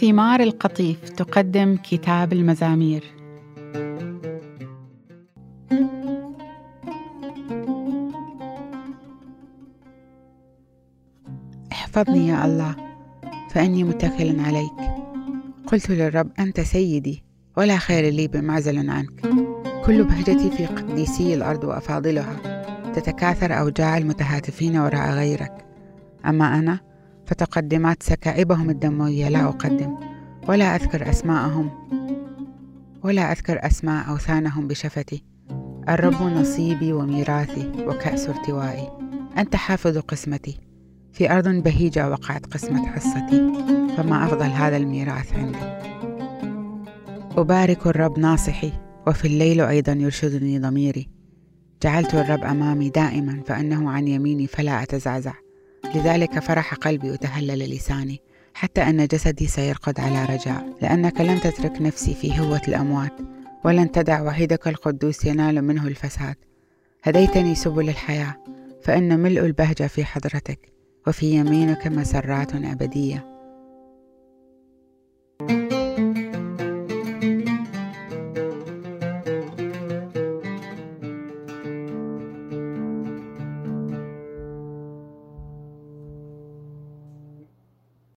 سمار القطيف تقدم كتاب المزامير. احفظني يا الله فإني متكل عليك. قلت للرب أنت سيدي ولا خير لي بمعزل عنك. كل بهجتي في قديسي الأرض وأفاضلها تتكاثر أوجاع المتهاتفين وراء غيرك. أما أنا فتقدمات سكائبهم الدموية لا أقدم ولا أذكر أسماءهم ولا أذكر أسماء أوثانهم بشفتي. الرب نصيبي وميراثي وكأس ارتوائي. أنت حافظ قسمتي. في أرض بهيجة وقعت قسمة حصتي. فما أفضل هذا الميراث عندي. أبارك الرب ناصحي وفي الليل أيضا يرشدني ضميري. جعلت الرب أمامي دائما فأنه عن يميني فلا أتزعزع. لذلك فرح قلبي وتهلل لساني حتى أن جسدي سيرقد على رجاء لأنك لن تترك نفسي في هوة الأموات ولن تدع وحيدك القدوس ينال منه الفساد. هديتني سبل الحياة فإن ملء البهجة في حضرتك وفي يمينك مسرات أبدية.